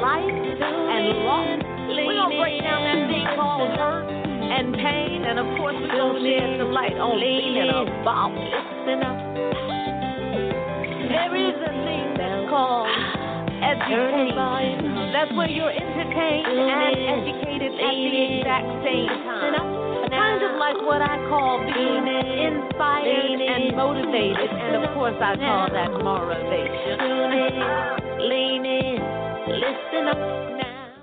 life and loss. We're gonna break down that thing called hurt and pain, and of course we're gonna shed some light on being a about. Listen up. There is a thing that's called edutainment. That's where you're entertained and educated at the exact same time. Kind of like what I call being inspired and motivated, and of course I call that motivation. Listen up now.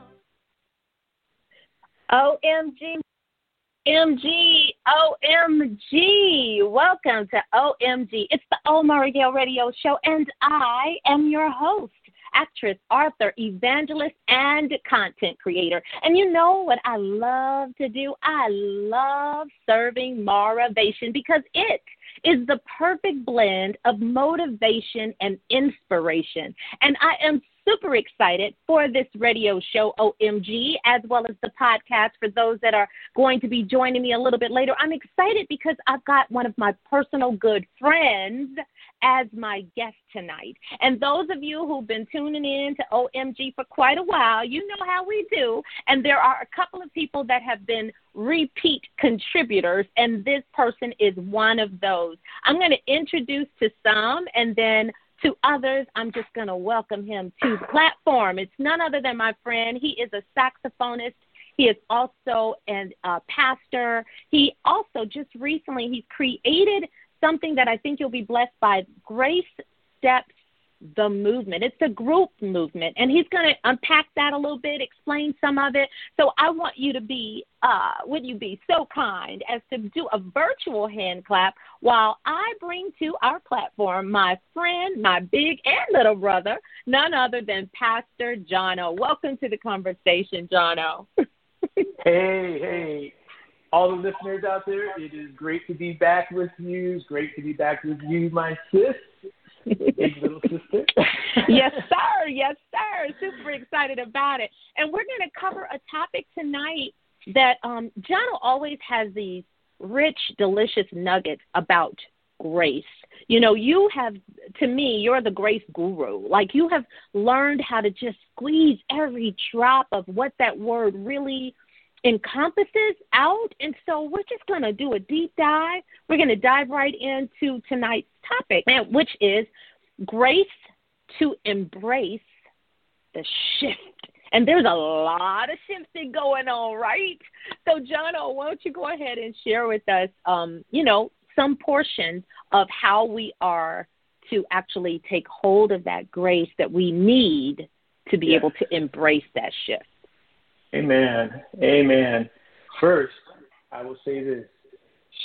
OMG. OMG, OMG. Welcome to OMG. It's the Omar Gale Radio Show, and I am your host, actress, author, evangelist, and content creator. And you know what I love to do? I love serving motivation because it is the perfect blend of motivation and inspiration. And I am super excited for this radio show, OMG, as well as the podcast for those that are going to be joining me a little bit later. I'm excited because I've got one of my personal good friends as my guest tonight. And those of you who've been tuning in to OMG for quite a while, you know how we do. And there are a couple of people that have been repeat contributors, and this person is one of those. I'm going to introduce to some and then to others, I'm just going to welcome him to the platform. It's none other than my friend. He is a saxophonist. He is also a uh, pastor. He also just recently he's created something that I think you'll be blessed by. Grace Steps the movement. It's a group movement, and he's going to unpack that a little bit, explain some of it. So I want you to be, uh, would you be so kind as to do a virtual hand clap while I bring to our platform my friend, my big and little brother, none other than Pastor Jonno. Welcome to the conversation, Jonno. hey, hey. All the listeners out there, it is great to be back with you. It's great to be back with you, my sis yes, sir. Yes, sir. Super excited about it. And we're going to cover a topic tonight that um, John always has these rich, delicious nuggets about grace. You know, you have, to me, you're the grace guru. Like, you have learned how to just squeeze every drop of what that word really encompasses out. And so we're just going to do a deep dive. We're going to dive right into tonight's topic, which is grace to embrace the shift. And there's a lot of shifting going on, right? So, John, why don't you go ahead and share with us, um, you know, some portions of how we are to actually take hold of that grace that we need to be able to embrace that shift. Amen. Amen. First, I will say this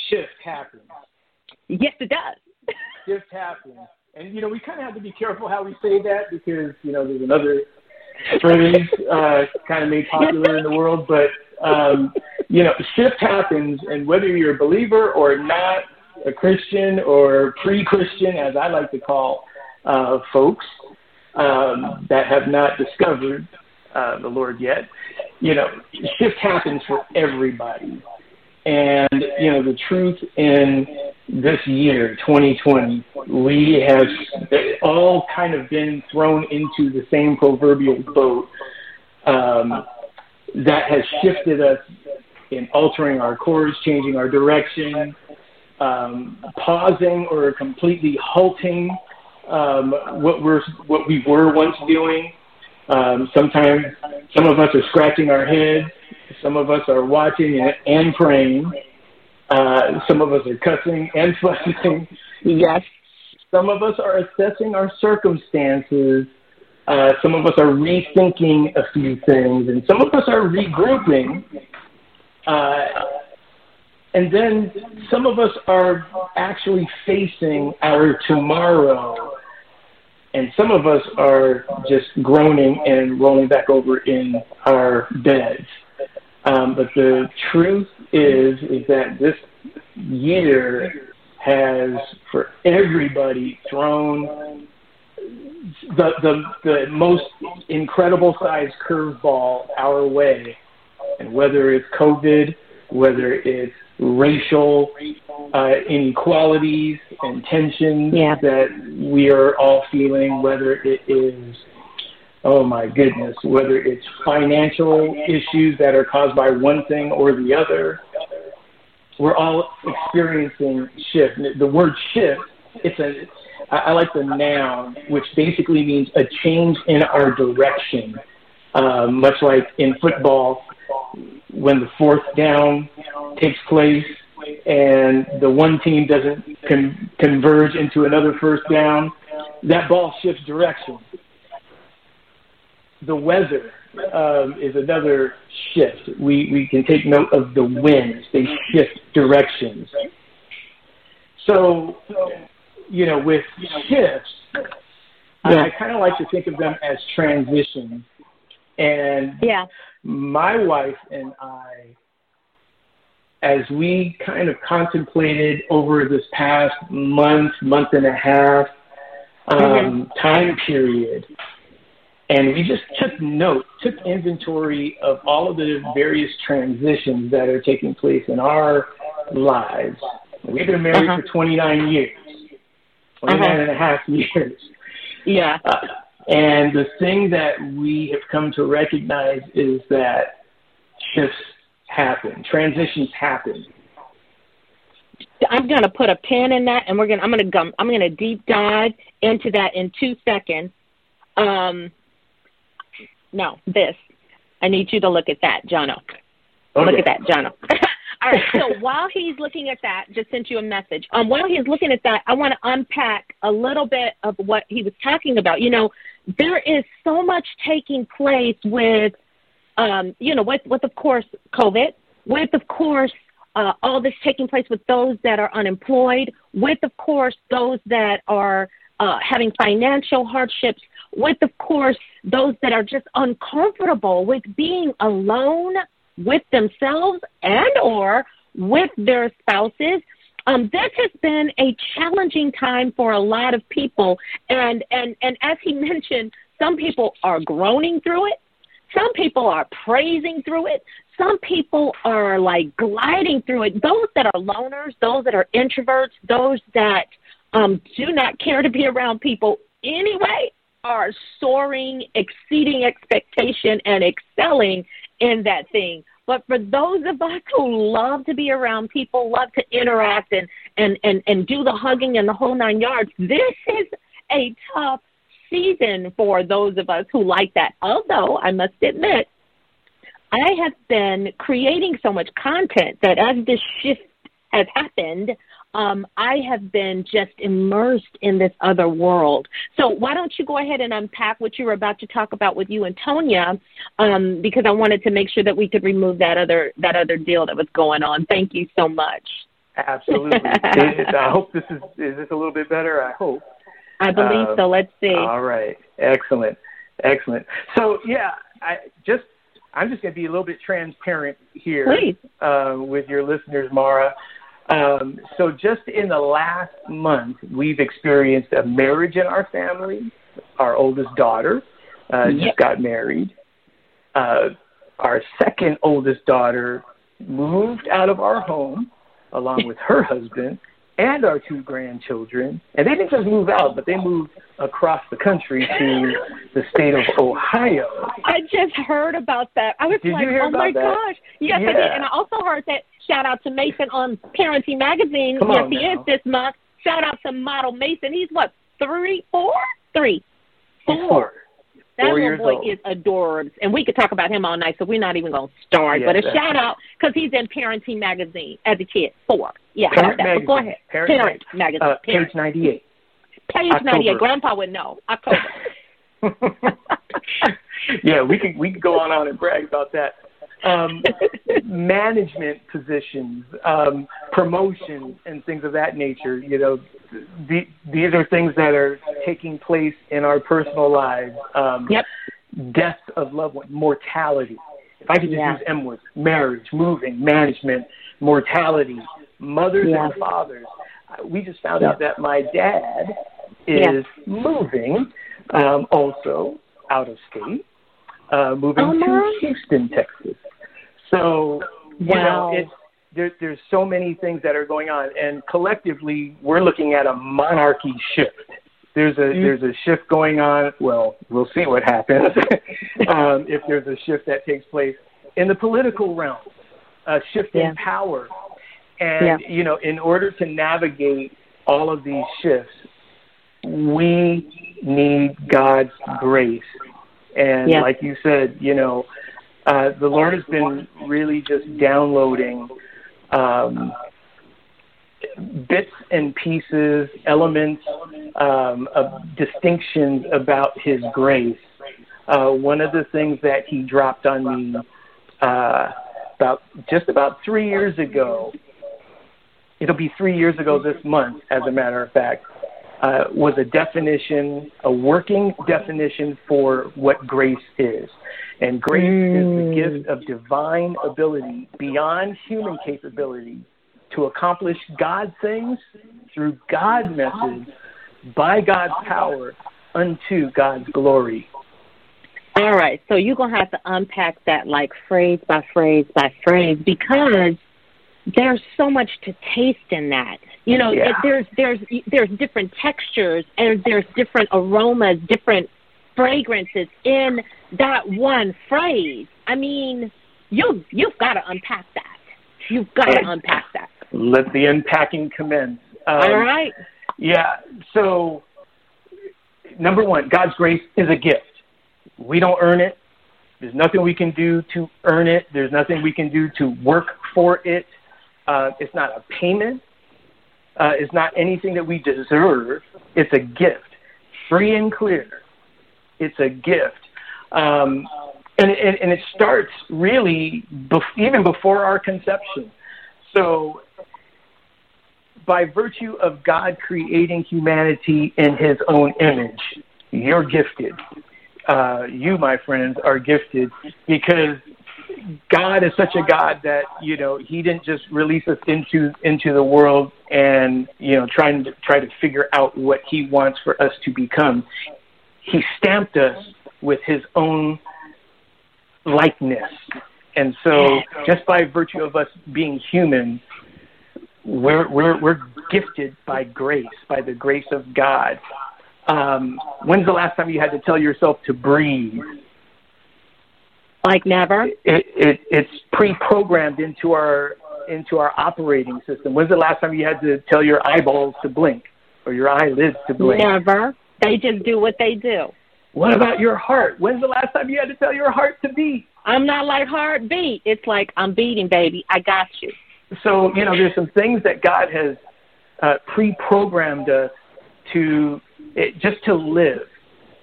shift happens. Yes, it does. Shift happens. And, you know, we kind of have to be careful how we say that because, you know, there's another phrase uh, kind of made popular in the world. But, um, you know, shift happens. And whether you're a believer or not, a Christian or pre Christian, as I like to call uh, folks um, that have not discovered uh, the Lord yet, you know, shift happens for everybody. And, you know, the truth in this year, 2020, we have all kind of been thrown into the same proverbial boat um, that has shifted us in altering our course, changing our direction, um, pausing or completely halting um, what we're what we were once doing, um, sometimes some of us are scratching our heads. Some of us are watching and, and praying. Uh, some of us are cussing and fussing. Yes. Some of us are assessing our circumstances. Uh, some of us are rethinking a few things, and some of us are regrouping Uh, and then some of us are actually facing our tomorrow, and some of us are just groaning and rolling back over in our beds. Um, but the truth is, is that this year has, for everybody, thrown the the the most incredible sized curveball our way, and whether it's COVID, whether it's racial uh, inequalities and tensions yeah. that we are all feeling, whether it is oh my goodness, whether it's financial issues that are caused by one thing or the other, we're all experiencing shift. The word shift, it's a I like the noun, which basically means a change in our direction. Uh, much like in football, when the fourth down takes place and the one team doesn't con- converge into another first down, that ball shifts direction. The weather um, is another shift. We, we can take note of the winds, they shift directions. So, you know, with shifts, yeah. I kind of like to think of them as transitions. And yeah. my wife and I, as we kind of contemplated over this past month, month and a half um, mm-hmm. time period, and we just took note, took inventory of all of the various transitions that are taking place in our lives. We've been married uh-huh. for 29 years, 29 uh-huh. and a half years. Yeah. Uh, and the thing that we have come to recognize is that shifts happen, transitions happen. I'm going to put a pin in that, and we're going. I'm going to. I'm going to deep dive into that in two seconds. Um, no, this. I need you to look at that, Jonno. Okay. Look at that, Jonno. All right. So while he's looking at that, just sent you a message. Um, while he's looking at that, I want to unpack a little bit of what he was talking about. You know, there is so much taking place with, um, you know, with with of course COVID, with of course uh, all this taking place with those that are unemployed, with of course those that are uh, having financial hardships, with of course those that are just uncomfortable with being alone with themselves and or with their spouses um, this has been a challenging time for a lot of people, and and and as he mentioned, some people are groaning through it. Some people are praising through it. Some people are like gliding through it. Those that are loners, those that are introverts, those that um, do not care to be around people anyway, are soaring, exceeding expectation, and excelling in that thing. But for those of us who love to be around people, love to interact and, and, and, and do the hugging and the whole nine yards, this is a tough season for those of us who like that. Although I must admit, I have been creating so much content that as this shift has happened, um, I have been just immersed in this other world. So why don't you go ahead and unpack what you were about to talk about with you and Tonya, um, because I wanted to make sure that we could remove that other that other deal that was going on. Thank you so much. Absolutely. I hope this is is this a little bit better. I hope. I believe uh, so. Let's see. All right. Excellent. Excellent. So yeah, I just I'm just going to be a little bit transparent here uh, with your listeners, Maura. Um, so just in the last month, we've experienced a marriage in our family. Our oldest daughter uh, yep. just got married. Uh, our second oldest daughter moved out of our home along with her husband and our two grandchildren. And they didn't just move out, but they moved across the country to the state of Ohio. I just heard about that. I was did like, oh my that? gosh. Yes, yeah. I did. And I also heard that shout out to Mason on Parenting Magazine. Come yes, he now. is this month. Shout out to Model Mason. He's what, three, four? Three. Four. That Four little boy old. is adorable, and we could talk about him all night, so we're not even going to start. Yes, but a shout out because he's in Parenting Magazine as a kid. Four, yeah, Parent that. magazine. Go ahead. Parent, Parent Magazine. Uh, Parent. Page ninety-eight. Page October. ninety-eight. Grandpa would know. October. yeah, we could we could go on on and brag about that. Um, management positions, um, promotions, and things of that nature. You know, the, these are things that are taking place in our personal lives. Um, yep. Death of loved ones, mortality. If I could just Yeah. use M words, marriage, moving, management, mortality, mothers Yeah. and fathers. Uh, We just found Yeah. out that my dad is moving um, also out of state, uh, moving Oh, to. Houston, Texas. So, you Wow. know, it's, there, there's so many things that are going on, and collectively, we're looking at a monarchy shift. There's a Mm. there's a shift going on. Well, we'll see what happens um, if there's a shift that takes place in the political realm, a shift Yeah. in power, and Yeah. you know, in order to navigate all of these shifts, we need God's grace. And Yeah. like you said, you know, uh, the Lord has been really just downloading um, bits and pieces, elements um, of distinctions about His grace. Uh, one of the things that He dropped on me uh, about just about three years ago. It'll be three years ago this month, as a matter of fact. Uh, was a definition, a working definition for what grace is. And grace is the gift of divine ability beyond human capability to accomplish God things through God's methods by God's power unto God's glory. All right, so you're gonna have to unpack that like phrase by phrase by phrase because there's so much to taste in that. You know, Yeah. it, there's there's there's different textures and there's different aromas, different fragrances in that one phrase. I mean, you you've got to unpack that. You've got to unpack that. Let the unpacking commence. Um, All right. Yeah. So, number one, God's grace is a gift. We don't earn it. There's nothing we can do to earn it. There's nothing we can do to work for it. Uh, it's not a payment. Uh, it's not anything that we deserve. It's a gift, free and clear. It's a gift. Um, and, and, and it starts really bef- even before our conception. So by virtue of God creating humanity in his own image, you're gifted. Uh, you, my friends, are gifted because God is such a God that, you know, he didn't just release us into into the world and, you know, trying to try to figure out what he wants for us to become. He stamped us with his own likeness. And so just by virtue of us being human, we're we're we're gifted by grace, by the grace of God. Um, when's the last time you had to tell yourself to breathe? Like never. It, it it's pre-programmed into our into our operating system. When's the last time you had to tell your eyeballs to blink or your eyelids to blink? Never. They just do what they do. What about your heart? When's the last time you had to tell your heart to beat? I'm not like heartbeat. It's like I'm beating, baby. I got you. So you know, there's some things that God has uh, pre-programmed us to it, just to live.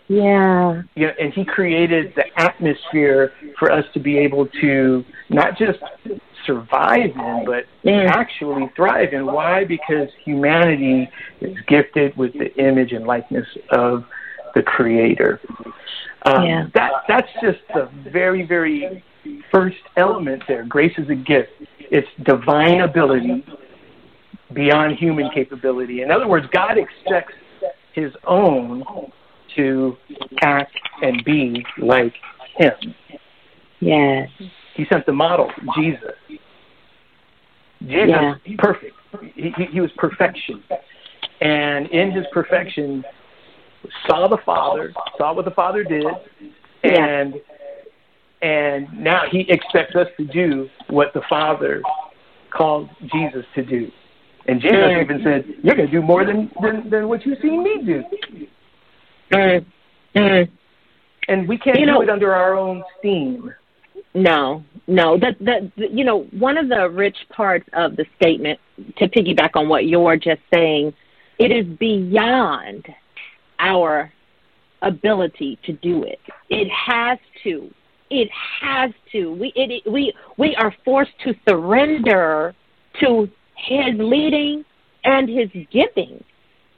Yeah. You know, and He created the atmosphere for us to be able to not just survive in, but Yeah. actually thrive in. Why? Because humanity is gifted with the image and likeness of the Creator. Um, Yeah. That that's just the very very first element there. Grace is a gift. It's divine ability beyond human capability. In other words, God expects His own to act and be like Him. Yes. He sent the model, Jesus. Jesus, Yeah. perfect. He, he, he was perfection. And in his perfection, saw the Father, saw what the Father did, and and now he expects us to do what the Father called Jesus to do. And Jesus Mm. even said, You're gonna do more than, than, than what you've seen me do. Mm. Mm. And we can't You do know- it under our own steam. No, no. That the you know one of the rich parts of the statement to piggyback on what you're just saying, it is beyond our ability to do it. It has to It has to. We it, we we are forced to surrender to his leading and his giving.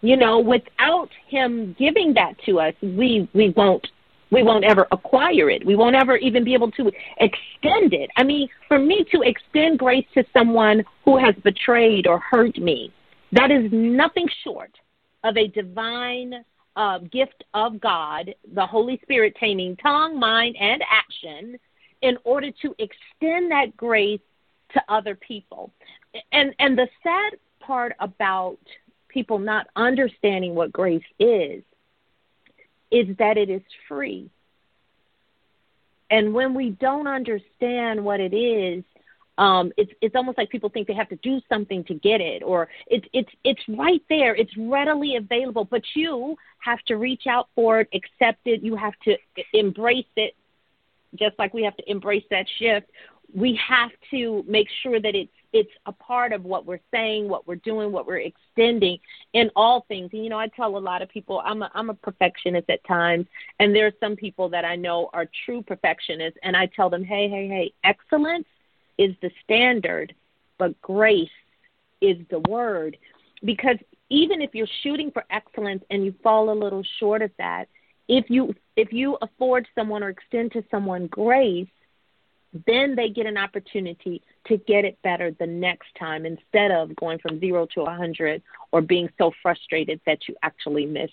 You know, without him giving that to us, we we won't we won't ever acquire it. We won't ever even be able to extend it. I mean, for me to extend grace to someone who has betrayed or hurt me, that is nothing short of a divine uh, gift of God, the Holy Spirit taming tongue, mind, and action in order to extend that grace to other people. And and the sad part about people not understanding what grace is is that it is free. And when we don't understand what it is, um, it's it's almost like people think they have to do something to get it, or it's it's it's right there, it's readily available, but you have to reach out for it, accept it, you have to embrace it, just like we have to embrace that shift. We have to make sure that it's it's a part of what we're saying, what we're doing, what we're extending in all things. And you know, I tell a lot of people I'm a I'm a perfectionist at times, and there are some people that I know are true perfectionists, and I tell them, hey, hey, hey, excellence is the standard, but grace is the word. Because even if you're shooting for excellence and you fall a little short of that, if you if you afford someone or extend to someone grace, then they get an opportunity to get it better the next time instead of going from zero to a 100 or being so frustrated that you actually miss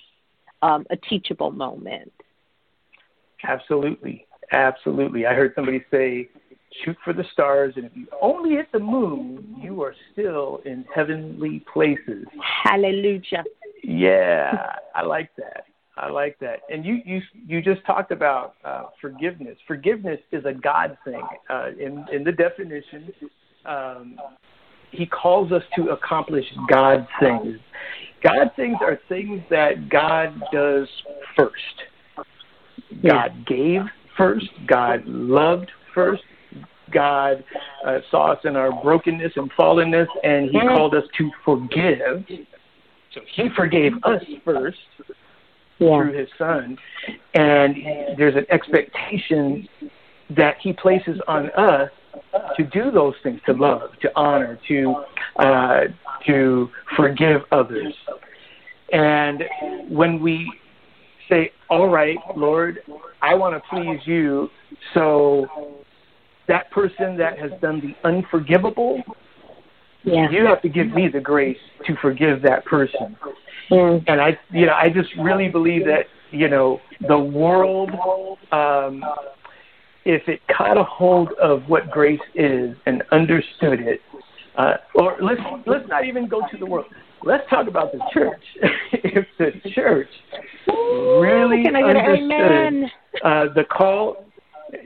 um, a teachable moment. Absolutely. Absolutely. I heard somebody say, shoot for the stars, and if you only hit the moon, you are still in heavenly places. Hallelujah. Yeah, I like that. I like that. And you you you just talked about uh, forgiveness. Forgiveness is a God thing. Uh, in in the definition, um, He calls us to accomplish God things. God things are things that God does first. God gave first. God loved first. God uh, saw us in our brokenness and fallenness, and He called us to forgive. So He forgave us first yeah. through his son. And there's an expectation that he places on us to do those things, to love, to honor, to uh, to forgive others. And when we say, "All right, Lord, I want to please you," so that person that has done the unforgivable, yeah. you have to give me the grace to forgive that person. Mm. And I, you know, I just really believe that, you know, the world, um, if it caught a hold of what grace is and understood it, uh, or let's let's not even go to the world. Let's talk about the church. if the church really understood uh, the call,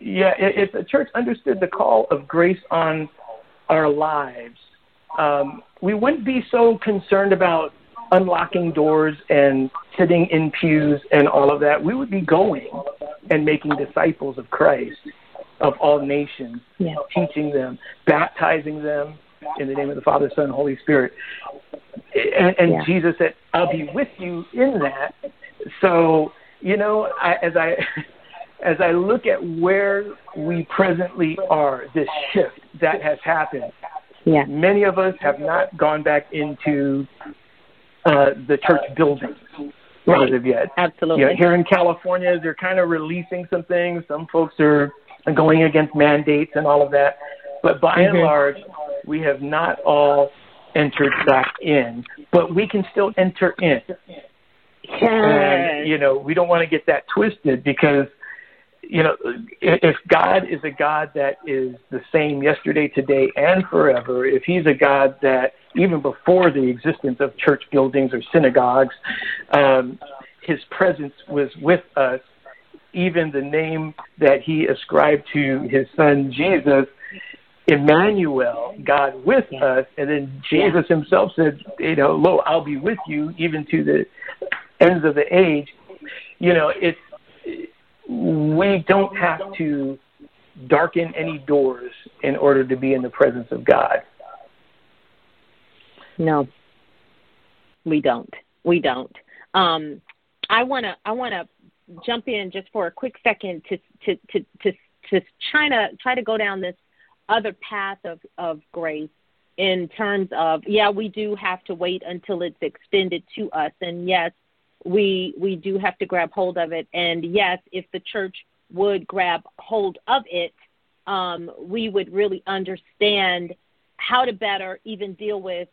yeah, if the church understood the call of grace on our lives, um, we wouldn't be so concerned about unlocking doors and sitting in pews and all of that. We would be going and making disciples of Christ of all nations, yeah. teaching them, baptizing them in the name of the Father, Son, and Holy Spirit. And, and yeah. Jesus said, "I'll be with you in that." So you know, I, as I as I look at where we presently are, this shift that has happened, yeah. many of us have not gone back into uh, the church buildings right. as of yet. Absolutely. You know, here in California, they're kind of releasing some things. Some folks are going against mandates and all of that. But by mm-hmm. and large, we have not all entered back in, but we can still enter in. And, you know, we don't want to get that twisted because, you know, if God is a God that is the same yesterday, today, and forever, if He's a God that even before the existence of church buildings or synagogues, um, his presence was with us. Even the name that he ascribed to his son Jesus, Emmanuel, God with us, and then Jesus himself said, you know, lo, I'll be with you even to the ends of the age. You know, it's we don't have to darken any doors in order to be in the presence of God. No, we don't. We don't. Um, I wanna I wanna jump in just for a quick second to to to to to try to try to go down this other path of of grace in terms of yeah we do have to wait until it's extended to us and yes we we do have to grab hold of it. And yes if the church would grab hold of it um, we would really understand how to better even deal with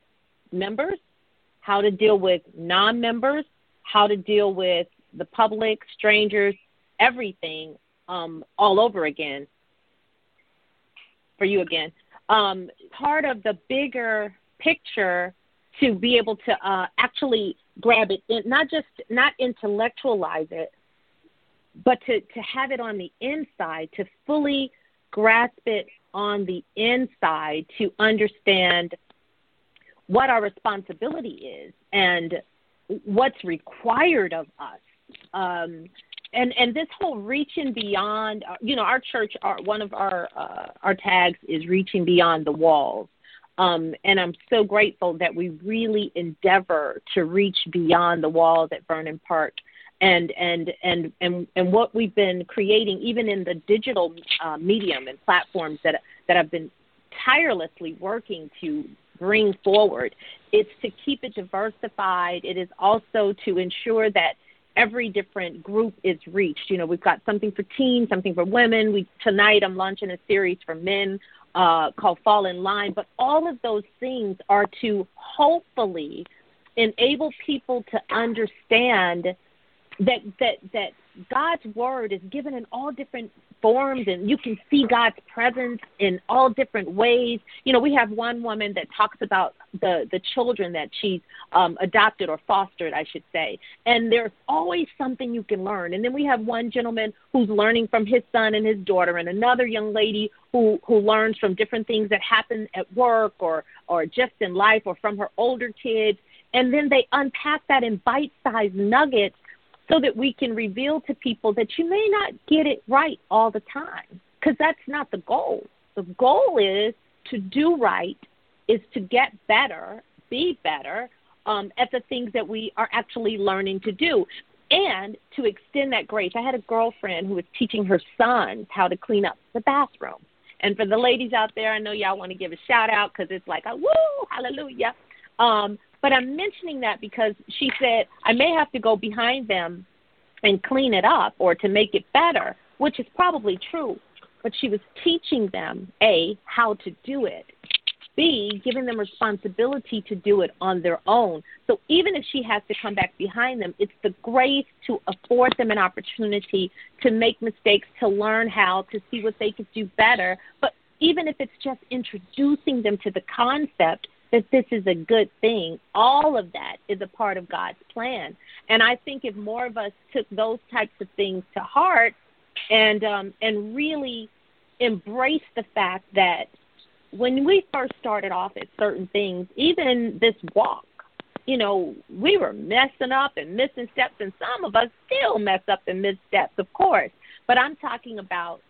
members how to deal with non-members how to deal with the public strangers everything um, all over again. For you again. Um, part of the bigger picture to be able to uh, actually grab it, in, not just not intellectualize it, but to, to have it on the inside, to fully grasp it on the inside, to understand what our responsibility is and what's required of us. Um, and and this whole reaching beyond uh, you know our church our one of our uh, our tags is reaching beyond the walls um, and I'm so grateful that we really endeavor to reach beyond the walls at Vernon Park and and and and and what we've been creating even in the digital uh, medium and platforms that that I've been tirelessly working to bring forward it's to keep it diversified it is also to ensure that every different group is reached. You know, we've got something for teens, something for women. We tonight I'm launching a series for men uh, called Fall in Line. But all of those things are to hopefully enable people to understand that that that God's word is given in all different forms and you can see God's presence in all different ways. You know, we have one woman that talks about the the children that she's um, adopted or fostered, I should say, and there's always something you can learn. And then we have one gentleman who's learning from his son and his daughter, and another young lady who who learns from different things that happen at work or or just in life or from her older kids. And then they unpack that in bite-sized nuggets so that we can reveal to people that you may not get it right all the time because that's not the goal. The goal is to do right, is to get better, be better um, at the things that we are actually learning to do. And to extend that grace, I had a girlfriend who was teaching her sons how to clean up the bathroom. And for the ladies out there, I know y'all want to give a shout out because it's like, a, woo, hallelujah. Um, but I'm mentioning that because she said I may have to go behind them and clean it up or to make it better, which is probably true. But she was teaching them A, how to do it, B, giving them responsibility to do it on their own. So even if she has to come back behind them, it's the grace to afford them an opportunity to make mistakes, to learn how, to see what they could do better. But even if it's just introducing them to the concept that this is a good thing. All of that is a part of God's plan. And I think if more of us took those types of things to heart and um, and really embrace the fact that when we first started off at certain things, even this walk, you know, we were messing up and missing steps, and some of us still mess up and miss steps, of course. But I'm talking about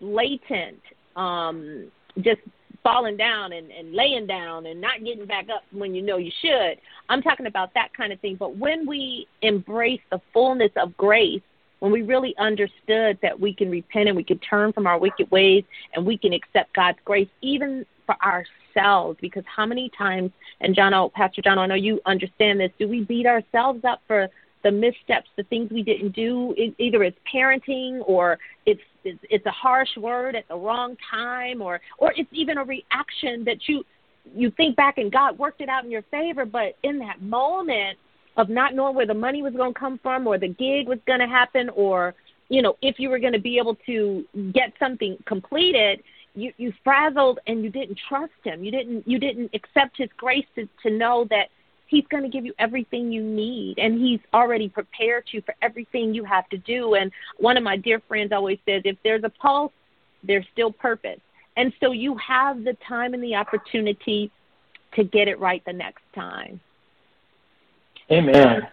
blatant, um, just falling down and, and laying down and not getting back up when you know you should. I'm talking about that kind of thing. But when we embrace the fullness of grace, when we really understood that we can repent and we can turn from our wicked ways and we can accept God's grace, even for ourselves, because how many times, and John, oh, Pastor John, I know you understand this, do we beat ourselves up for the missteps, the things we didn't do. It, either it's parenting or it's, it's it's a harsh word at the wrong time, or or it's even a reaction that you you think back and God worked it out in your favor, but in that moment of not knowing where the money was going to come from, or the gig was going to happen, or you know if you were going to be able to get something completed, you you frazzled and you didn't trust Him. You didn't you didn't accept His grace to, to know that He's going to give you everything you need, and He's already prepared you for everything you have to do. And one of my dear friends always says, if there's a pulse, there's still purpose. And so you have the time and the opportunity to get it right the next time. Amen.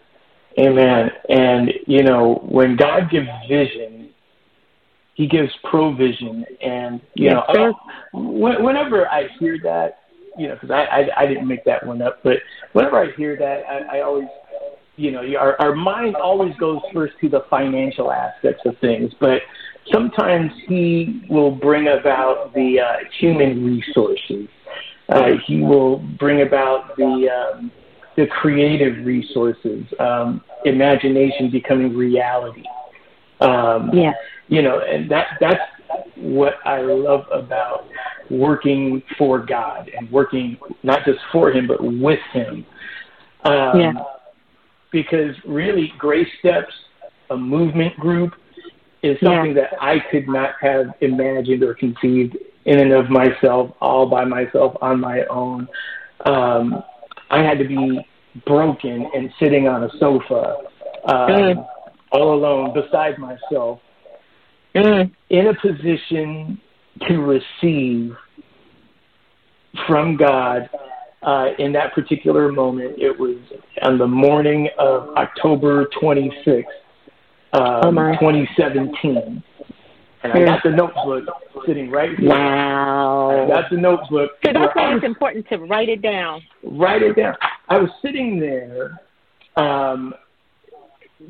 Amen. And, you know, when God gives vision, He gives provision. And, you yes, know, whenever I hear that, you know, because I, I I didn't make that one up, but whenever I hear that, I, I always, you know, our our mind always goes first to the financial aspects of things, but sometimes he will bring about the uh, human resources. Uh, he will bring about the um, the creative resources, um, imagination becoming reality. Um, yeah. You know, and that that's what I love about working for God and working not just for Him but with Him. Um, yeah. Because really, Grace Steps, a movement group, is something yeah. that I could not have imagined or conceived in and of myself, all by myself on my own. Um, I had to be broken and sitting on a sofa um, all alone beside myself mm. in a position to receive from God uh, in that particular moment. It was on the morning of October 26th, um, oh 2017. And I got the notebook sitting right here. Wow. I got the notebook. So that's why it's important to write it down. Write it down. I was sitting there um,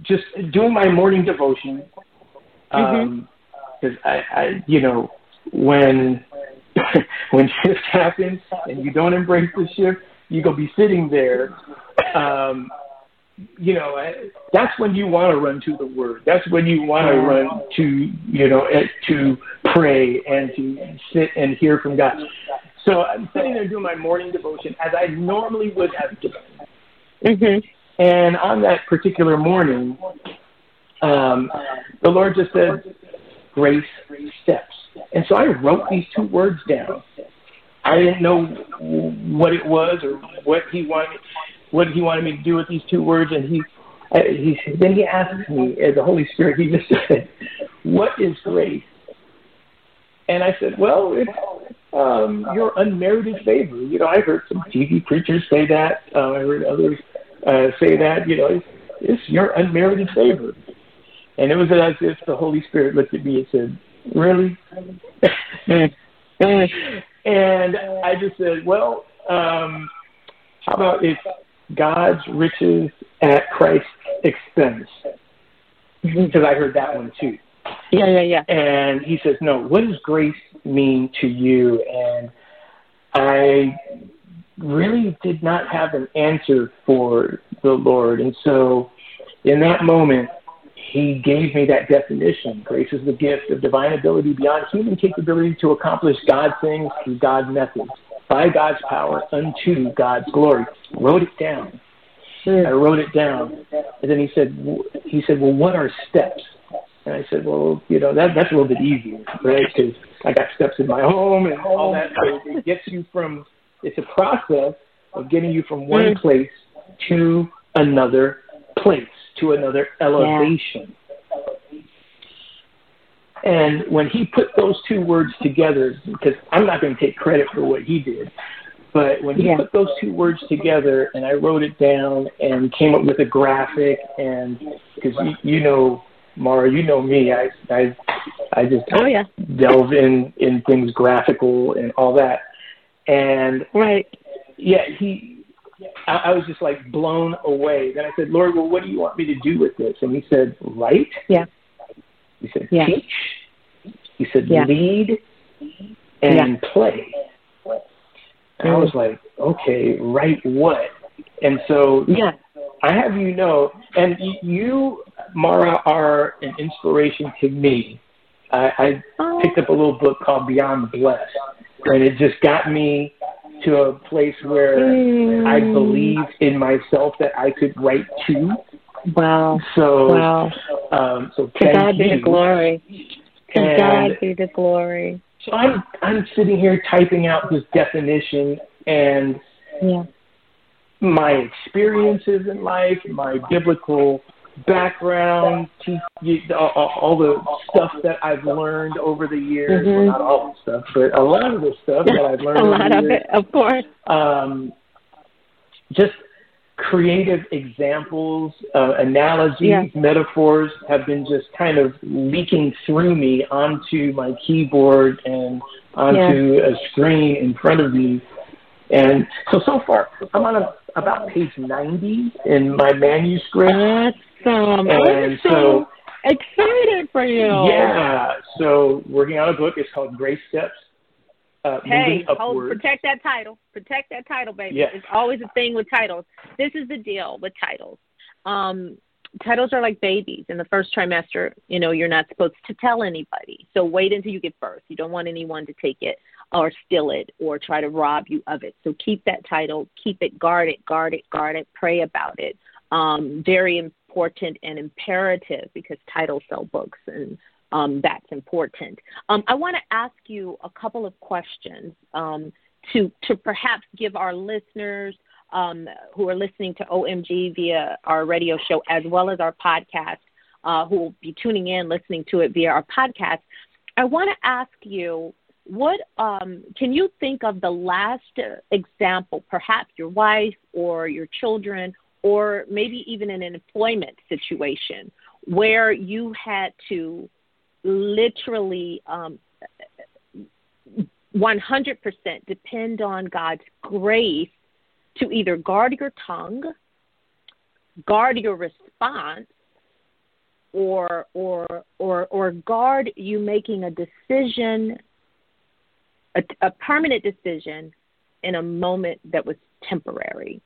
just doing my morning devotion. Um, because. I, I, you know, when when shift happens and you don't embrace the shift, you go be sitting there um, you know, that's when you want to run to the Word. That's when you want to run to, you know, eh, to pray and to sit and hear from God. So I'm sitting there doing my morning devotion as I normally would have done. Mm-hmm. And on that particular morning, um, the Lord just said, "Grace steps." And so I wrote these two words down. I didn't know what it was or what He wanted what he wanted me to do with these two words, and he uh, he then he asked me, as the Holy Spirit, he just said, "What is grace?" And I said, "Well, it's um, your unmerited favor." You know, I heard some TV preachers say that. Uh, I heard others uh, say that. You know, it's, it's your unmerited favor. And it was as if the Holy Spirit looked at me and said, "Really?" and I just said, "Well, um, how about if God's riches at Christ's expense. Because I heard that one too. Yeah, yeah, yeah. And he says, No, what does grace mean to you? And I really did not have an answer for the Lord. And so in that moment, he gave me that definition. Grace is the gift of divine ability beyond human capability to accomplish God things through God's methods by God's power unto God's glory. Wrote it down. I wrote it down, and then he said, he said, well, what are steps? And I said, well, you know, that that's a little bit easier, right? Because I got steps in my home and all that. So it gets you from. It's a process of getting you from one mm. place to another place, to another elevation. And when he put those two words together, because I'm not going to take credit for what he did, but when he yeah. put those two words together and I wrote it down and came up with a graphic, and because you, you know, Maura, you know me, I I I just oh, yeah. delve in in things graphical and all that, and right, yeah, he I, I was just like blown away. Then I said, Lord, well, what do you want me to do with this? And he said, write. Yeah. He said, yeah. teach. He said, yeah. lead and yeah. play. And I was mm. like, okay, write what? And so yeah. I have you know, and you, Maura, are an inspiration to me. I, I oh. picked up a little book called Beyond the Blessed, and it just got me to a place where mm. I believed in myself that I could write too. Wow. So, wow. Um, so to God be the glory. To and God be the glory. So I'm I'm sitting here typing out this definition and yeah. my experiences in life, my biblical background, all the stuff that I've learned over the years. Mm-hmm. Well, not all the stuff, but a lot of the stuff that I've learned. a lot of years, it, of course. Um, just creative examples, uh, analogies, yeah. metaphors have been just kind of leaking through me onto my keyboard and onto yeah. a screen in front of me. And so, so far, I'm on a, about page 90 in my manuscript. Awesome. And so, Excited for you. Yeah. So working on a book. It's called Grace Steps. Uh, hey, hold, protect that title. Protect that title, baby. Yes. It's always a thing with titles. This is the deal with titles. Um, titles are like babies. In the first trimester, you know, you're not supposed to tell anybody. So wait until you give birth. You don't want anyone to take it or steal it or try to rob you of it. So keep that title, keep it, guard it, guard it, guard it, pray about it. Um, very important and imperative because titles sell books and um, that's important. Um, I want to ask you a couple of questions um, to to perhaps give our listeners um, who are listening to OMG via our radio show as well as our podcast, uh, who will be tuning in, listening to it via our podcast. I want to ask you, what um, can you think of the last example, perhaps your wife or your children, or maybe even in an employment situation where you had to literally um, 100% depend on God's grace to either guard your tongue, guard your response, or or or or guard you making a decision, a, a permanent decision, in a moment that was temporary.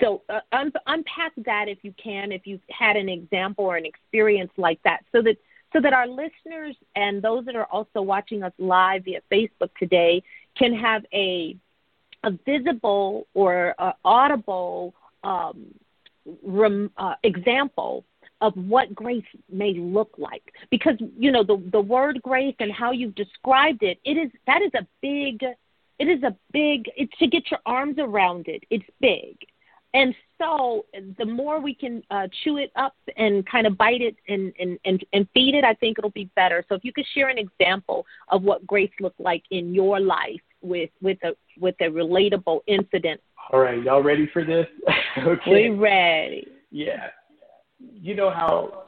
So uh, un- unpack that if you can, if you've had an example or an experience like that, so that so that our listeners and those that are also watching us live via Facebook today can have a a visible or uh, audible um, rem, uh, example of what grace may look like. Because you know the the word grace and how you've described it it is that is a big it is a big it's to get your arms around it it's big and so the more we can uh, chew it up and kind of bite it and, and, and, and feed it, I think it'll be better. So if you could share an example of what grace looked like in your life with, with, a, with a relatable incident. All right, y'all ready for this? okay. We're ready. Yeah. You know how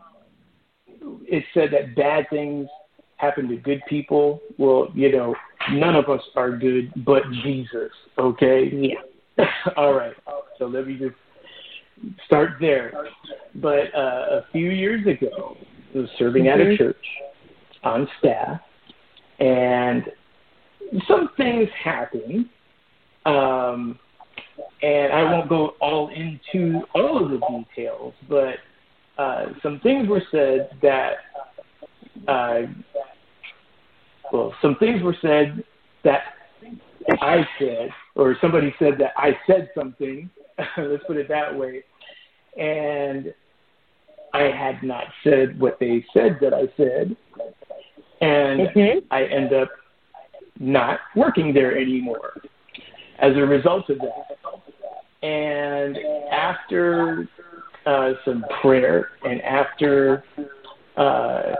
it said that bad things happen to good people? Well, you know, none of us are good but Jesus, okay? Yeah. All right. So let me just start there. But uh, a few years ago, I was serving mm-hmm. at a mm-hmm. church on staff, and some things happened. Um, and I won't go all into all of the details, but uh, some things were said that, uh, well, some things were said that I said, or somebody said that I said something Let's put it that way. And I had not said what they said that I said, and mm-hmm. I end up not working there anymore as a result of that. And after uh, some prayer and after uh,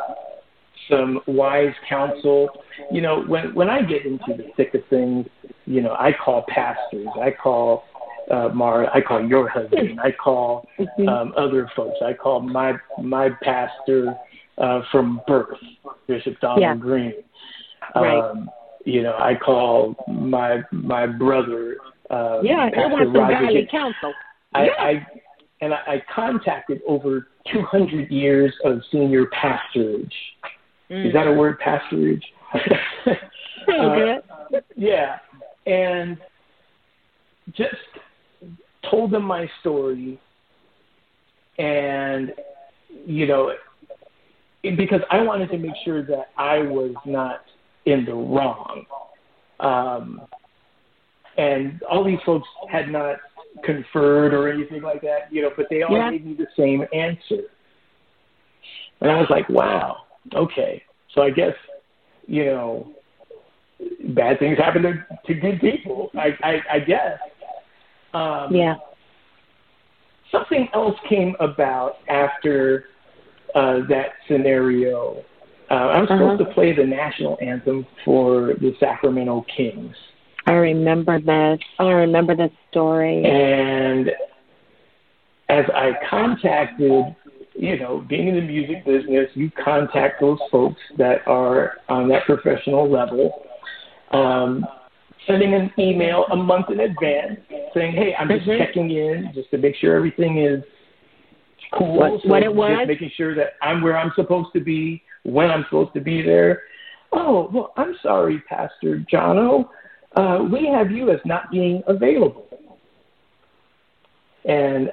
some wise counsel, you know, when when I get into the thick of things, you know, I call pastors, I call uh, Maura. I call your husband. I call mm-hmm. um, other folks. I call my my pastor uh, from birth, Bishop Donald yeah. Green. Right. Um, you know, I call my my brother. Uh, yeah, Pastor he wants some godly counsel. I, yeah. I and I, I contacted over 200 years of senior pastorage. Mm. Is that a word, pastorage? uh, yeah, and just told them my story, and you know, because I wanted to make sure that I was not in the wrong. Um, and all these folks had not conferred or anything like that, you know, but they all yeah. gave me the same answer. And I was like, wow, okay. So I guess, you know, bad things happen to, to good people, I, I, I guess. Um, yeah. Something else came about after uh, that scenario. Uh, I was supposed uh-huh. to play the national anthem for the Sacramento Kings. I remember this. I remember this story. And as I contacted, you know, being in the music business, you contact those folks that are on that professional level. Um, sending an email a month in advance saying, "Hey, I'm just mm-hmm. checking in just to make sure everything is cool. What, so what it was? Just making sure that I'm where I'm supposed to be, when I'm supposed to be there. Oh, well, I'm sorry, Pastor Jonno. Uh, we have you as not being available. And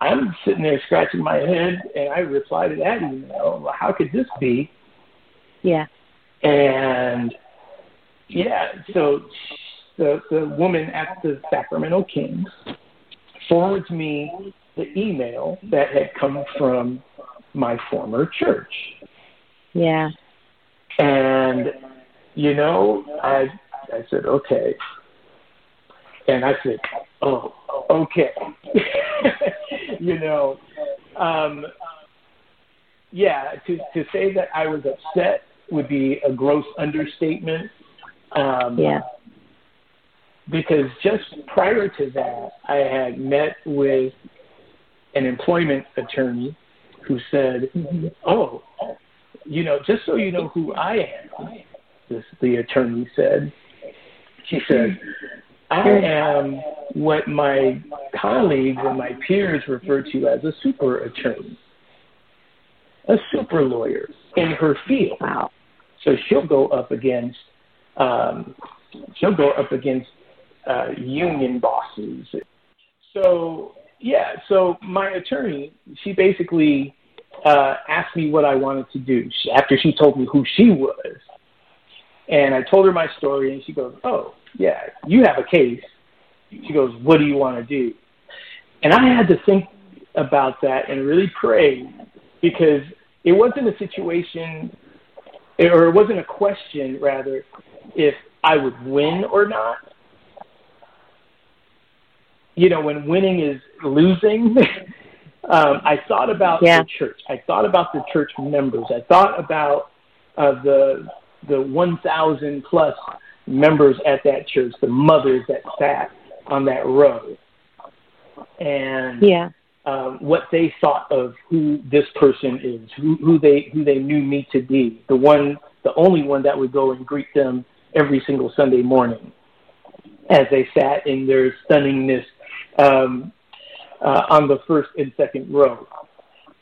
I'm sitting there scratching my head, and I reply to that email. Well, how could this be? Yeah. And yeah, so the the woman at the Sacramento Kings forwards me the email that had come from my former church. Yeah. And you know, I I said, okay. And I said, oh, okay. you know, um, yeah, to, to say that I was upset would be a gross understatement. Um, yeah. Because just prior to that, I had met with an employment attorney who said, mm-hmm. oh, you know, just so you know who I am, this, the attorney said, she said, I am what my colleagues and my peers refer to as a super attorney, a super lawyer in her field. Wow. So she'll go up against um, she'll go up against uh, union bosses. So yeah, so my attorney, she basically uh, asked me what I wanted to do she, after she told me who she was, and I told her my story, and she goes, "Oh, yeah, you have a case." She goes, "What do you want to do?" And I had to think about that and really pray because it wasn't a situation, or it wasn't a question, rather, if I would win or not. You know, when winning is losing, um, I thought about yeah. the church. I thought about the church members. I thought about uh, the the 1,000 plus members at that church, the mothers that sat on that row, and yeah. um, what they thought of who this person is, who, who they who they knew me to be, the one, the only one that would go and greet them every single Sunday morning, as they sat in their stunningness um, uh, on the first and second row,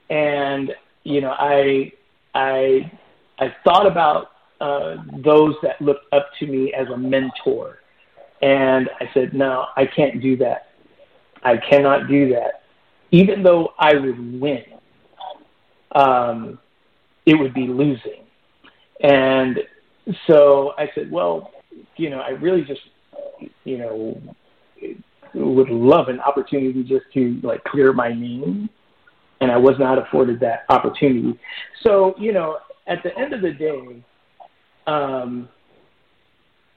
and you know, I I I thought about uh, those that looked up to me as a mentor. And I said, no, I can't do that. I cannot do that. Even though I would win, um, it would be losing. And so I said, well, you know, I really just, you know, would love an opportunity just to like clear my name. And I was not afforded that opportunity. So, you know, at the end of the day, um,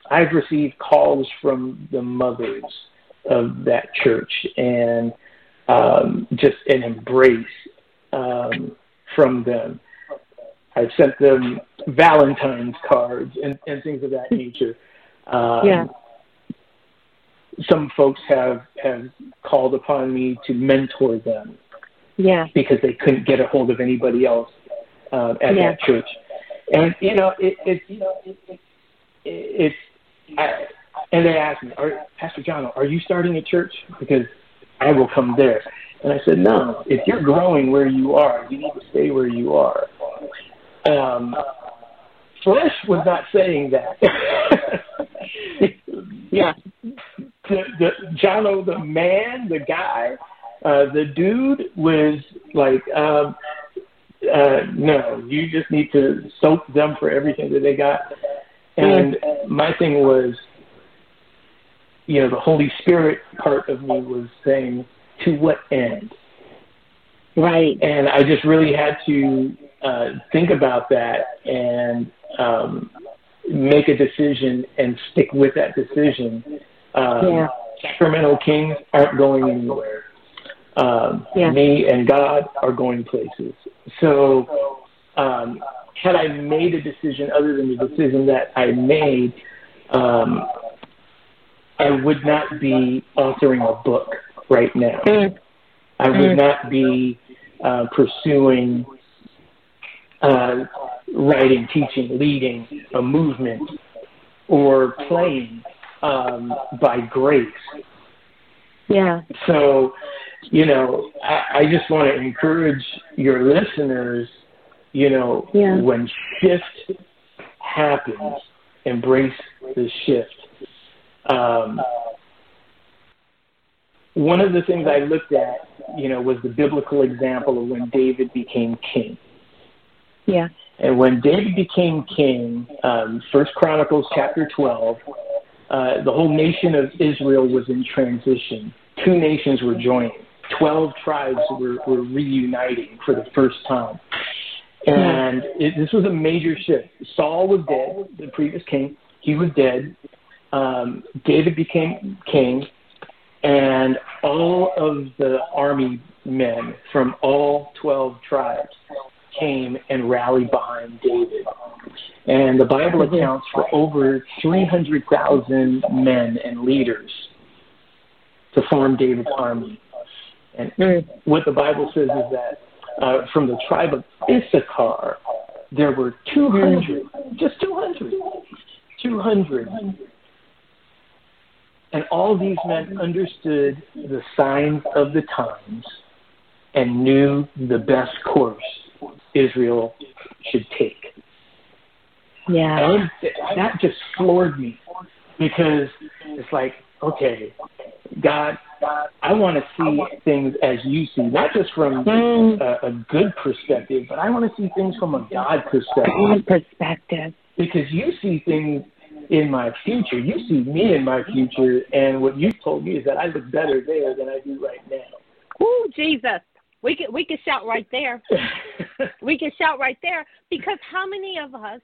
I've received calls from the mothers of that church and um, just an embrace um, from them. I've sent them Valentine's cards and, and things of that nature. Um, yeah. Some folks have have called upon me to mentor them. Yeah. Because they couldn't get a hold of anybody else uh, at yeah. that church. And you know, it, it's you know, it, it, it's I, and they asked me, are, Pastor John, are you starting a church? Because I will come there. And I said, no. If you're growing where you are, you need to stay where you are. Um, flesh was not saying that. yeah. The, the Jonno, the man, the guy, uh, the dude was like, um, uh, no, you just need to soak them for everything that they got. And my thing was, you know, the Holy Spirit part of me was saying, to what end? Right. And I just really had to uh, think about that and um, make a decision and stick with that decision. Um, yeah. Sacramento Kings aren't going anywhere. Um, yeah. Me and God are going places. So, um, had I made a decision other than the decision that I made, um, I would not be authoring a book right now. Mm. I would Mm. not be uh, pursuing uh, writing, teaching, leading a movement, or playing um, by grace. Yeah. So, you know, I, I just want to encourage your listeners, you know, yeah. when shift happens, embrace the shift. Um, one of the things I looked at, you know, was the biblical example of when David became king. Yeah. And when David became king, um, First Chronicles chapter 12, uh, the whole nation of Israel was in transition. Two nations were joining. Twelve tribes were, were reuniting for the first time. And it, this was a major shift. Saul was dead, the previous king. He was dead. Um, David became king and all of the army men from all 12 tribes came and rallied behind David. And the Bible mm-hmm. accounts for over 300,000 men and leaders to form David's army. And mm-hmm. what the Bible says is that uh, from the tribe of Issachar, there were 200, mm-hmm. just 200, 200 and all these men understood the signs of the times and knew the best course Israel should take. Yeah. And that just floored me because it's like, okay, God, I want to see things as you see, not just from Mm. a, a good perspective, but I want to see things from a God perspective. God perspective. Because you see things in my future. You see me in my future, and what you've told me is that I look better there than I do right now. Ooh, Jesus. We could we could shout right there. we can shout right there because how many of us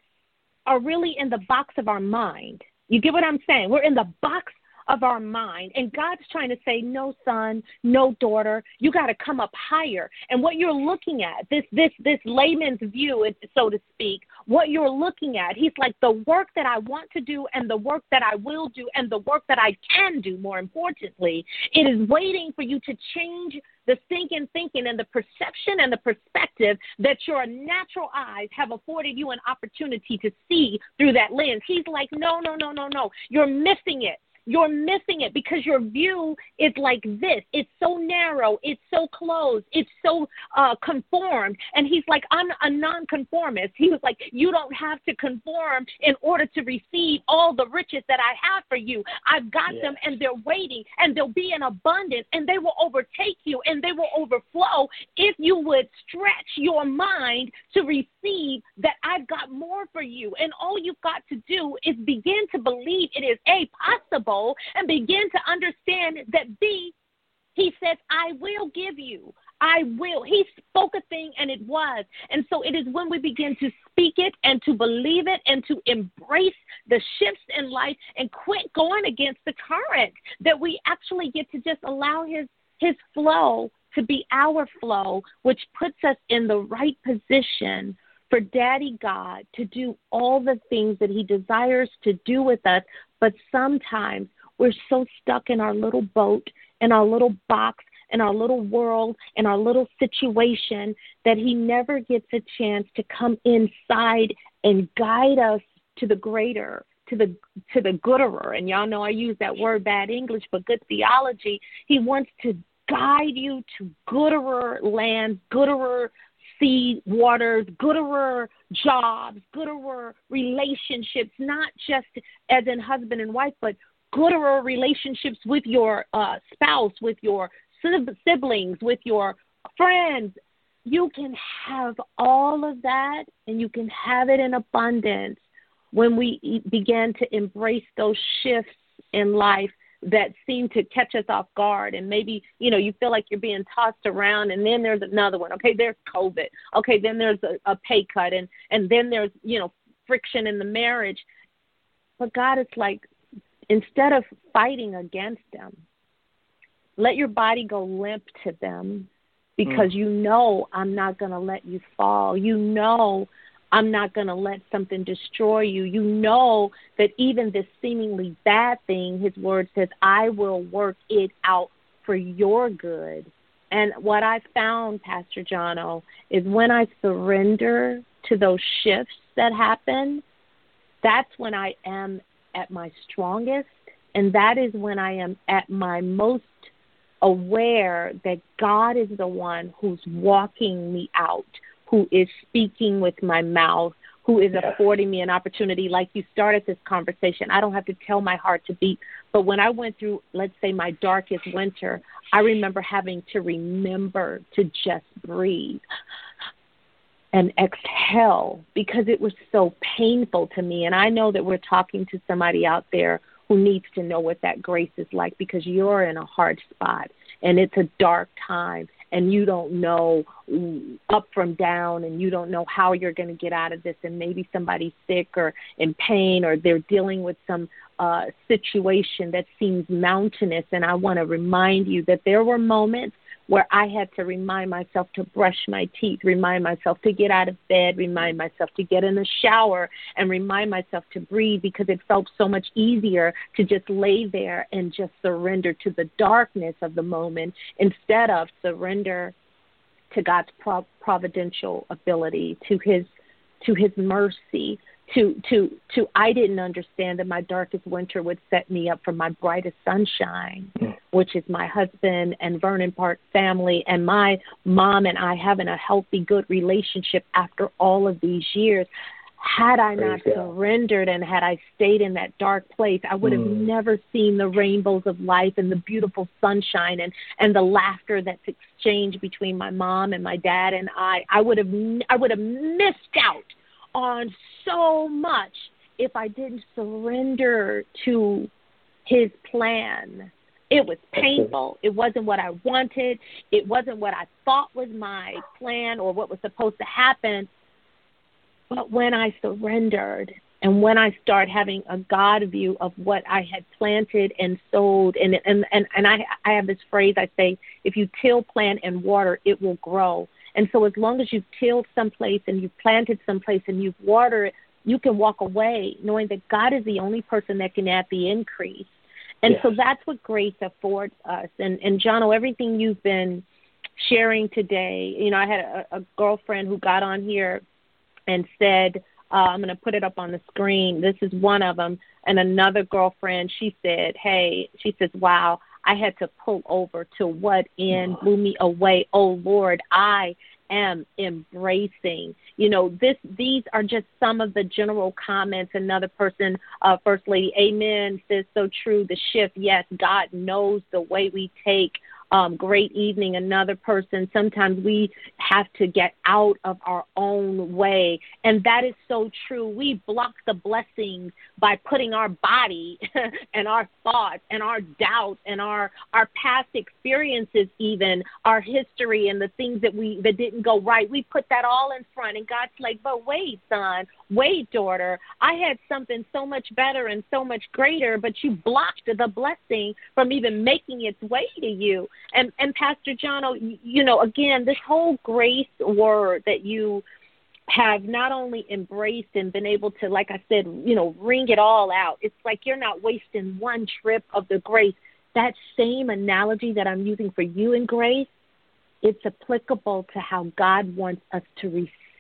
are really in the box of our mind? You get what I'm saying? We're in the box of our mind. And God's trying to say, no son, no daughter, you got to come up higher. And what you're looking at, this this this layman's view, so to speak, what you're looking at, he's like the work that I want to do and the work that I will do and the work that I can do. More importantly, it is waiting for you to change the thinking, thinking, and the perception and the perspective that your natural eyes have afforded you an opportunity to see through that lens. He's like, no, no, no, no, no. You're missing it. You're missing it because your view is like this. It's so narrow. It's so closed. It's so uh, conformed. And he's like, I'm a nonconformist. He was like, You don't have to conform in order to receive all the riches that I have for you. I've got Yes. them and they're waiting and they'll be in abundance and they will overtake you and they will overflow if you would stretch your mind to receive that I've got more for you. And all you've got to do is begin to believe it is A, possible, and begin to understand that B, he says, I will give you. I will. He spoke a thing and it was. And so it is when we begin to speak it and to believe it and to embrace the shifts in life and quit going against the current that we actually get to just allow his his flow to be our flow, which puts us in the right position for Daddy God to do all the things that He desires to do with us. But sometimes we're so stuck in our little boat, in our little box, in our little world, in our little situation that He never gets a chance to come inside and guide us to the greater. To the to the gooder, and y'all know I use that word bad English, but good theology. He wants to guide you to gooder lands, gooderer sea waters, gooderer jobs, gooderer relationships, not just as in husband and wife, but gooderer relationships with your uh, spouse, with your sib- siblings, with your friends. You can have all of that and you can have it in abundance when we begin to embrace those shifts in life that seem to catch us off guard and maybe you know you feel like you're being tossed around and then there's another one. Okay there's covid. Okay then there's a, a pay cut and and then there's you know friction in the marriage. But god is like instead of fighting against them let your body go limp to them because mm. you know i'm not going to let you fall. You know I'm not going to let something destroy you. You know that even this seemingly bad thing, his word says, I will work it out for your good. And what I found, Pastor Jonno, is when I surrender to those shifts that happen, that's when I am at my strongest. And that is when I am at my most aware that God is the one who's walking me out, who is speaking with my mouth, who is affording me an opportunity. Like you started this conversation, I don't have to tell my heart to beat. But when I went through, let's say, my darkest winter, I remember having to remember to just breathe and exhale because it was so painful to me. And I know that we're talking to somebody out there who needs to know what that grace is like because you're in a hard spot and it's a dark time and you don't know up from down and you don't know how you're going to get out of this and maybe somebody's sick or in pain or they're dealing with some uh situation that seems mountainous and I want to remind you that there were moments where I had to remind myself to brush my teeth, remind myself to get out of bed, remind myself to get in the shower, and remind myself to breathe because it felt so much easier to just lay there and just surrender to the darkness of the moment instead of surrender to God's providential ability, to His to His mercy, to to to I didn't understand that my darkest winter would set me up for my brightest sunshine, mm. which is my husband and Vernon Park family and my mom and I having a healthy, good relationship after all of these years. Had I not surrendered and had I stayed in that dark place, I would have mm. never seen the rainbows of life and the beautiful sunshine and and the laughter that's exchanged between my mom and my dad and I. I would have I would have missed out on so much if I didn't surrender to his plan. It was painful. It wasn't what I wanted. It wasn't what I thought was my plan or what was supposed to happen. But when I surrendered and when I start having a God view of what I had planted and sowed, and and and, and I I have this phrase I say, if you till, plant, and water, it will grow. And so as long as you've tilled someplace and you've planted someplace and you've watered it, you can walk away knowing that God is the only person that can add the increase. And yes. so that's what grace affords us. And and Jonno, everything you've been sharing today, you know, I had a, a girlfriend who got on here and said, uh, I'm going to put it up on the screen. This is one of them. And another girlfriend, she said, Hey, she says, Wow, I had to pull over to what end blew me away. Oh Lord, I am embracing. You know, this these are just some of the general comments. Another person, uh, First Lady, Amen, says so true. The shift, yes, God knows the way we take um, great evening another person. Sometimes we have to get out of our own way. And that is so true. We block the blessings by putting our body and our thoughts and our doubts and our, our past experiences, even our history and the things that we that didn't go right. We put that all in front. And God's like, but wait, son, wait, daughter, I had something so much better and so much greater, but you blocked the blessing from even making its way to you. And and Pastor John, oh, you know, again, this whole grace word that you have not only embraced and been able to, like I said, you know, ring it all out. It's like you're not wasting one trip of the grace. That same analogy that I'm using for you in grace, it's applicable to how God wants us to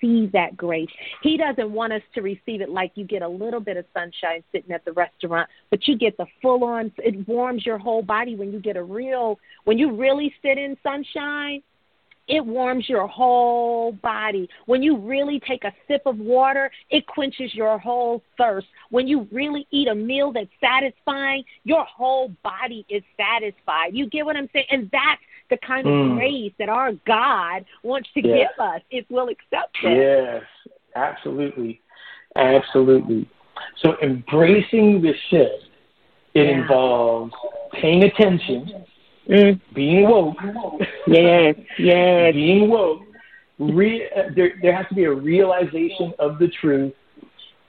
receive that grace. He doesn't want us to receive it like you get a little bit of sunshine sitting at the restaurant, but you get the full on, it warms your whole body when you get a real, when you really sit in sunshine. It warms your whole body. When you really take a sip of water, it quenches your whole thirst. When you really eat a meal that's satisfying, your whole body is satisfied. You get what I'm saying? And that's the kind of mm. grace that our God wants to yes. give us if we'll accept it. Yes, absolutely. Absolutely. So embracing the shift, it yeah. involves paying attention, mm. being woke. Yes, yes. being woke. Re- there, there has to be a realization of the truth,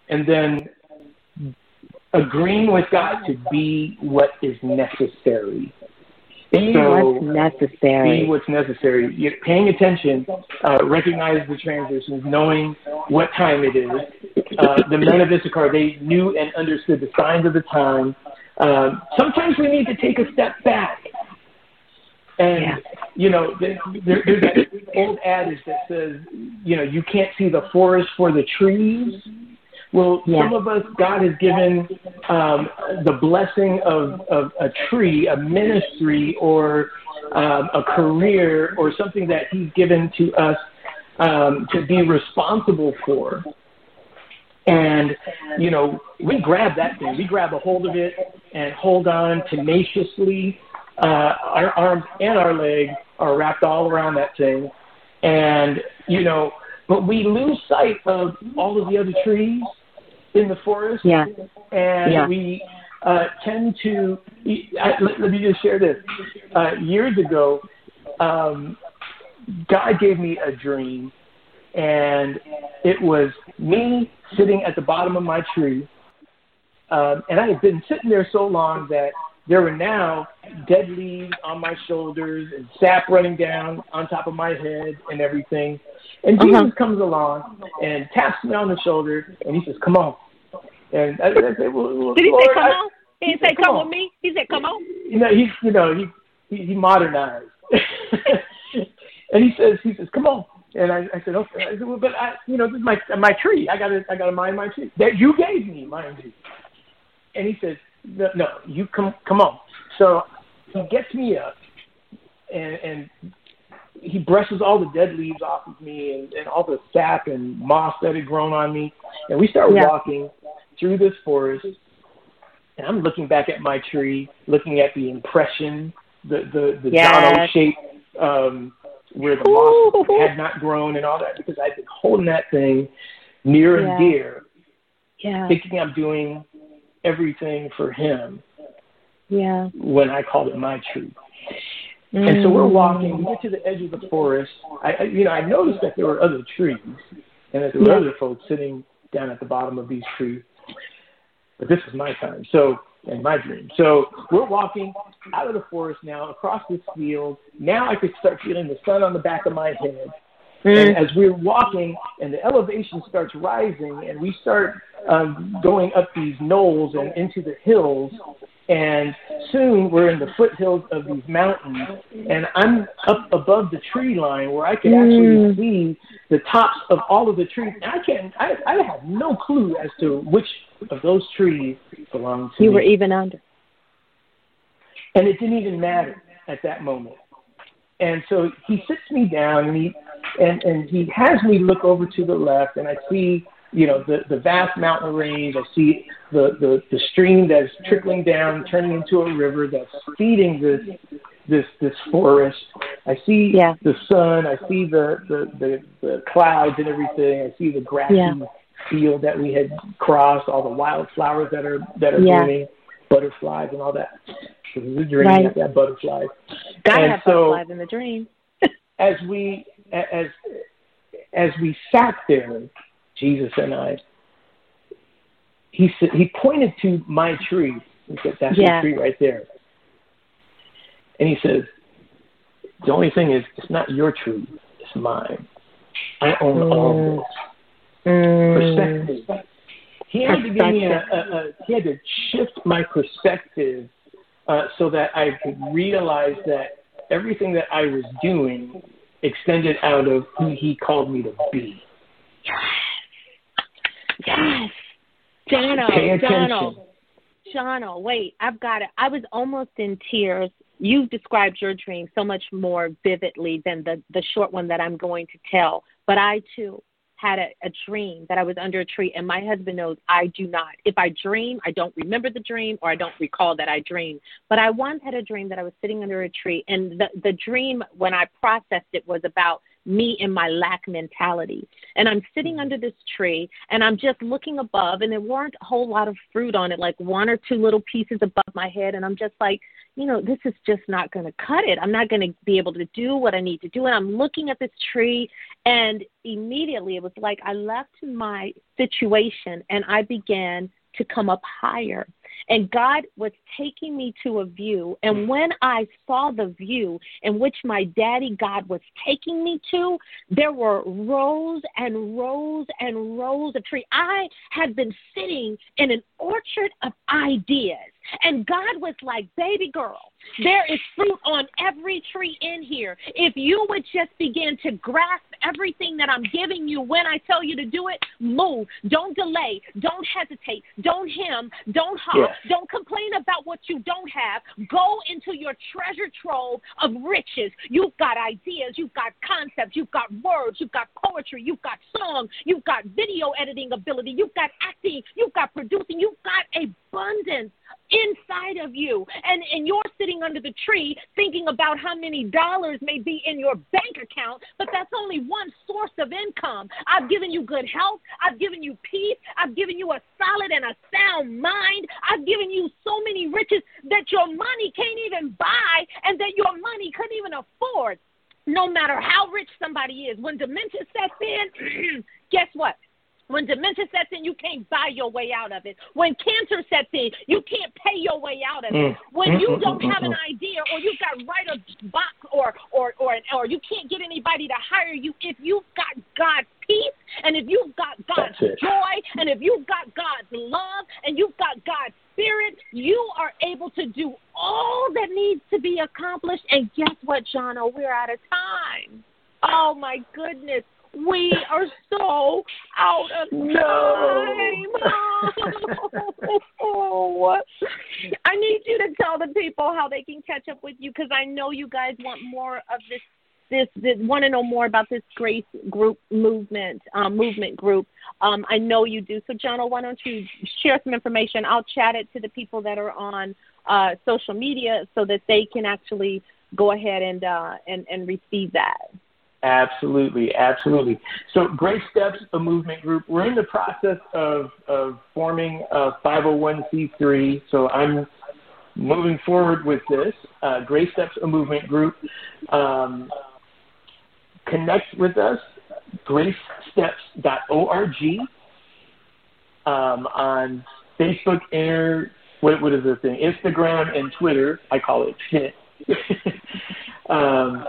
and then agreeing with God to be what is necessary. Be so what's necessary. Be what's necessary. You're paying attention, uh, recognize the transitions, knowing what time it is. Uh, the men of Issachar, they knew and understood the signs of the time. Um, sometimes we need to take a step back. And, yeah. you know, there, there's that old adage that says, you know, you can't see the forest for the trees. Well, yeah. some of us, God has given um, the blessing of, of a tree, a ministry, or um, a career or something that He's given to us um, to be responsible for. And, you know, we grab that thing, we grab a hold of it and hold on tenaciously. Uh, our arms and our legs are wrapped all around that thing. And, you know, but we lose sight of all of the other trees in the forest. Yeah. And yeah. we uh, tend to, I, let, let, me just share this. Uh, years ago, um, God gave me a dream, and it was me sitting at the bottom of my tree. Um, and I had been sitting there so long that there were now dead leaves on my shoulders and sap running down on top of my head and everything. And uh-huh. Jesus uh-huh. comes along and taps me on the shoulder and he says, "Come on." And I, I said, well, well, "Did he Lord, say come I, on?" He didn't say, "Come, come on. with me." He said, "Come on." You know, he you know he he, he modernized. and he says, he says, "Come on." And I, I said, okay. I said, well, but I, you know, this is my my tree. I got to I got to mind my tree that you gave me, mind you. And he says, no, no, you come come on. So he gets me up, and and he brushes all the dead leaves off of me and, and all the sap and moss that had grown on me, and we start yeah. walking through this forest. And I'm looking back at my tree, looking at the impression, the the the yes. O shape um, where the moss had not grown and all that because I've been holding that thing near yeah. and dear, yeah. thinking I'm doing everything for him. Yeah. When I called it my tree. Mm. And so we're mm. walking, we get to the edge of the forest. I, you know, I noticed that there were other trees and that there were yeah. other folks sitting down at the bottom of these trees. But this is my time. So and my dream. So we're walking out of the forest now across this field. Now I could start feeling the sun on the back of my head. Mm. And as we're walking and the elevation starts rising and we start um, going up these knolls and into the hills, and soon we're in the foothills of these mountains, and I'm up above the tree line where I can actually mm. see the tops of all of the trees. And I can I, I have no clue as to which of those trees belong to you me. were even under, and it didn't even matter at that moment. And so he sits me down and he and and he has me look over to the left, and I see you know the the vast mountain range. I see the the the stream that's trickling down, turning into a river that's feeding this this this forest. I see yeah. the sun. I see the the the, the clouds and everything. I see the grassy yeah. field that we had crossed. All the wildflowers that are that are yeah. Butterflies and all that. So there's a dream right. that, that butterflies. Gotta and have so, butterflies in the dream. as we as as we sat there Jesus and I, he said he pointed to my tree. He said, "That's yeah. the tree right there." And he says, "The only thing is, it's not your tree; it's mine. I own mm. all this." Mm. Perspective. He had to give me a, a, a he had to shift my perspective uh, so that I could realize that everything that I was doing extended out of who he called me to be. Yes. Jonno, Jonno, Jonno, wait, I've got it. I was almost in tears. You've described your dream so much more vividly than the, the short one that I'm going to tell. But I too had a, a dream that I was under a tree, and my husband knows I do not. If I dream, I don't remember the dream or I don't recall that I dreamed. But I once had a dream that I was sitting under a tree, and the, the dream, when I processed it, was about me and my lack mentality. And I'm sitting mm-hmm. under this tree and I'm just looking above, and there weren't a whole lot of fruit on it, like one or two little pieces above my head. And I'm just like, you know, this is just not going to cut it. I'm not going to be able to do what I need to do. And I'm looking at this tree, and immediately it was like I left my situation and I began to come up higher. And God was taking me to a view. And when I saw the view in which my daddy God was taking me to, there were rows and rows and rows of trees. I had been sitting in an orchard of ideas. And God was like, baby girl, there is fruit on every tree in here. If you would just begin to grasp everything that I'm giving you when I tell you to do it, move. Don't delay. Don't hesitate. Don't hem. Don't hop. Yeah. Don't complain about what you don't have. Go into your treasure trove of riches. You've got ideas. You've got concepts. You've got words. You've got poetry. You've got song. You've got video editing ability. You've got acting. You've got producing. You've got abundance inside of you. And, and you're sitting under the tree thinking about how many dollars may be in your bank account, but that's only one source of income. I've given you good health. I've given you peace. I've given you a solid and a sound mind. I've given you so many riches that your money can't even buy and that your money couldn't even afford. No matter how rich somebody is, when dementia sets in, guess what? When dementia sets in, you can't buy your way out of it. When cancer sets in, you can't pay your way out of it. Mm. When you don't have an idea, or you've got writer's block, or or or or you can't get anybody to hire you, if you've got God's peace, and if you've got God's joy, and if you've got God's love, and you've got God's spirit, you are able to do all that needs to be accomplished. And guess what, Jonno? We're out of time. Oh my goodness. We are so out of No. time. Oh. I need you to tell the people how they can catch up with you because I know you guys want more of this. This, this want to know more about this grace group movement, um, movement group. Um, I know you do. So, Jonno, why don't you share some information? I'll chat it to the people that are on uh, social media so that they can actually go ahead and uh, and and receive that. Absolutely, absolutely. So, Grace Steps, a movement group. We're in the process of, of forming a 501c3. So, I'm moving forward with this. Uh, Grace Steps, a movement group. Um, connect with us, gracesteps.org, um, on Facebook, Inter, what, what is the thing? Instagram and Twitter. I call it shit. um,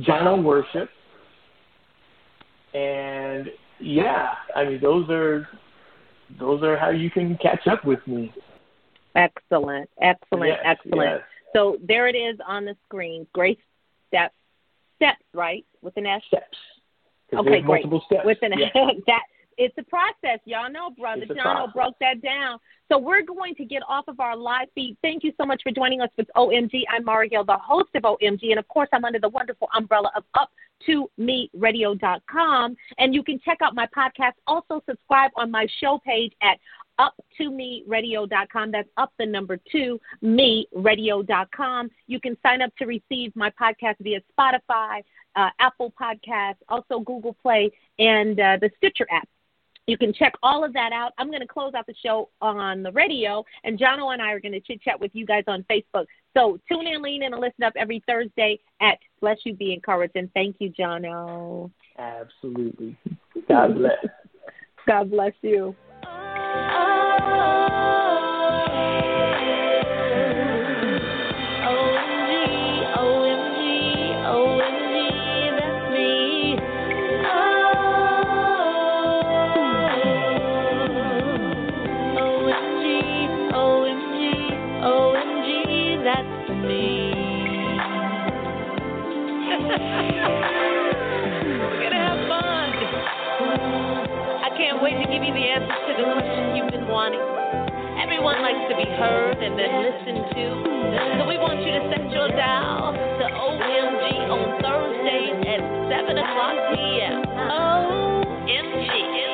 Jonno Worship. And yeah, I mean those are those are how you can catch up with me. Excellent, excellent, Yes, excellent. yes. So there it is on the screen. Grace steps, steps, right, with an S. Steps. Okay, great. multiple steps. With an Yes. that it's a process. Y'all know, brother. John broke that down. So we're going to get off of our live feed. Thank you so much for joining us with OMG. I'm Maura Gale, the host of OMG, and of course, I'm under the wonderful umbrella of Up to Me Radio.com. And you can check out my podcast. Also, subscribe on my show page at up to me radio.com. That's up the number two, me radio.com. You can sign up to receive my podcast via Spotify, uh, Apple Podcasts, also Google Play, and uh, the Stitcher app. You can check all of that out. I'm going to close out the show on the radio, and Jonno and I are going to chit chat with you guys on Facebook. So tune in, lean in, and listen up every Thursday at Bless You Be Encouraged. And thank you, Jonno. Absolutely. God bless. God bless you. Wait to give you the answers to the been wanting. Everyone likes to be heard and then listened to. So we want you to set your dial to OMG on Thursdays at 7 o'clock p.m. OMG.